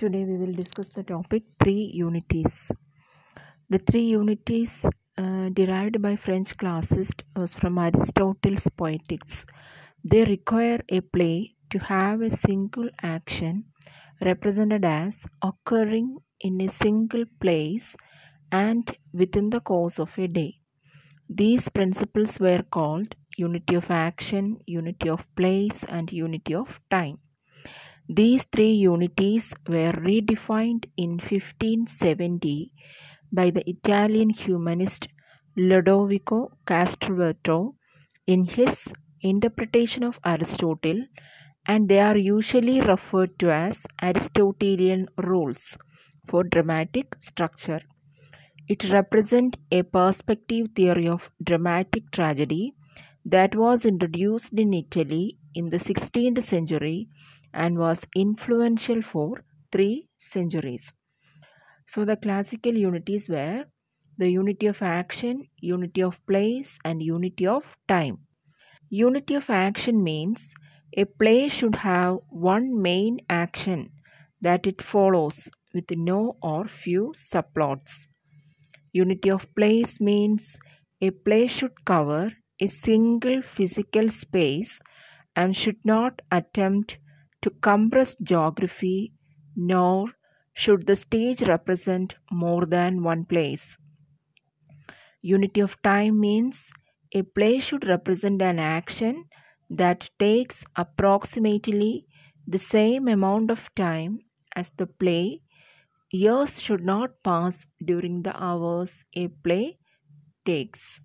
Today we will discuss the topic three unities. The three unities uh, derived by French classicists was from Aristotle's Poetics. They require a play to have a single action represented as occurring in a single place and within the course of a day. These principles were called unity of action, unity of place, and unity of time. These three unities were redefined in 1570 by the Italian humanist Lodovico Castelvetro in his interpretation of Aristotle, and they are usually referred to as Aristotelian rules for dramatic structure. It represents a perspective theory of dramatic tragedy that was introduced in Italy in the 16th century and was influential for three centuries. So, the classical unities were the unity of action, unity of place, and unity of time. Unity of action means a play should have one main action that it follows with no or few subplots. Unity of place means a play should cover a single physical space and should not attempt to compress geography, nor should the stage represent more than one place. Unity of time means a play should represent an action that takes approximately the same amount of time as the play. Years should not pass during the hours a play takes.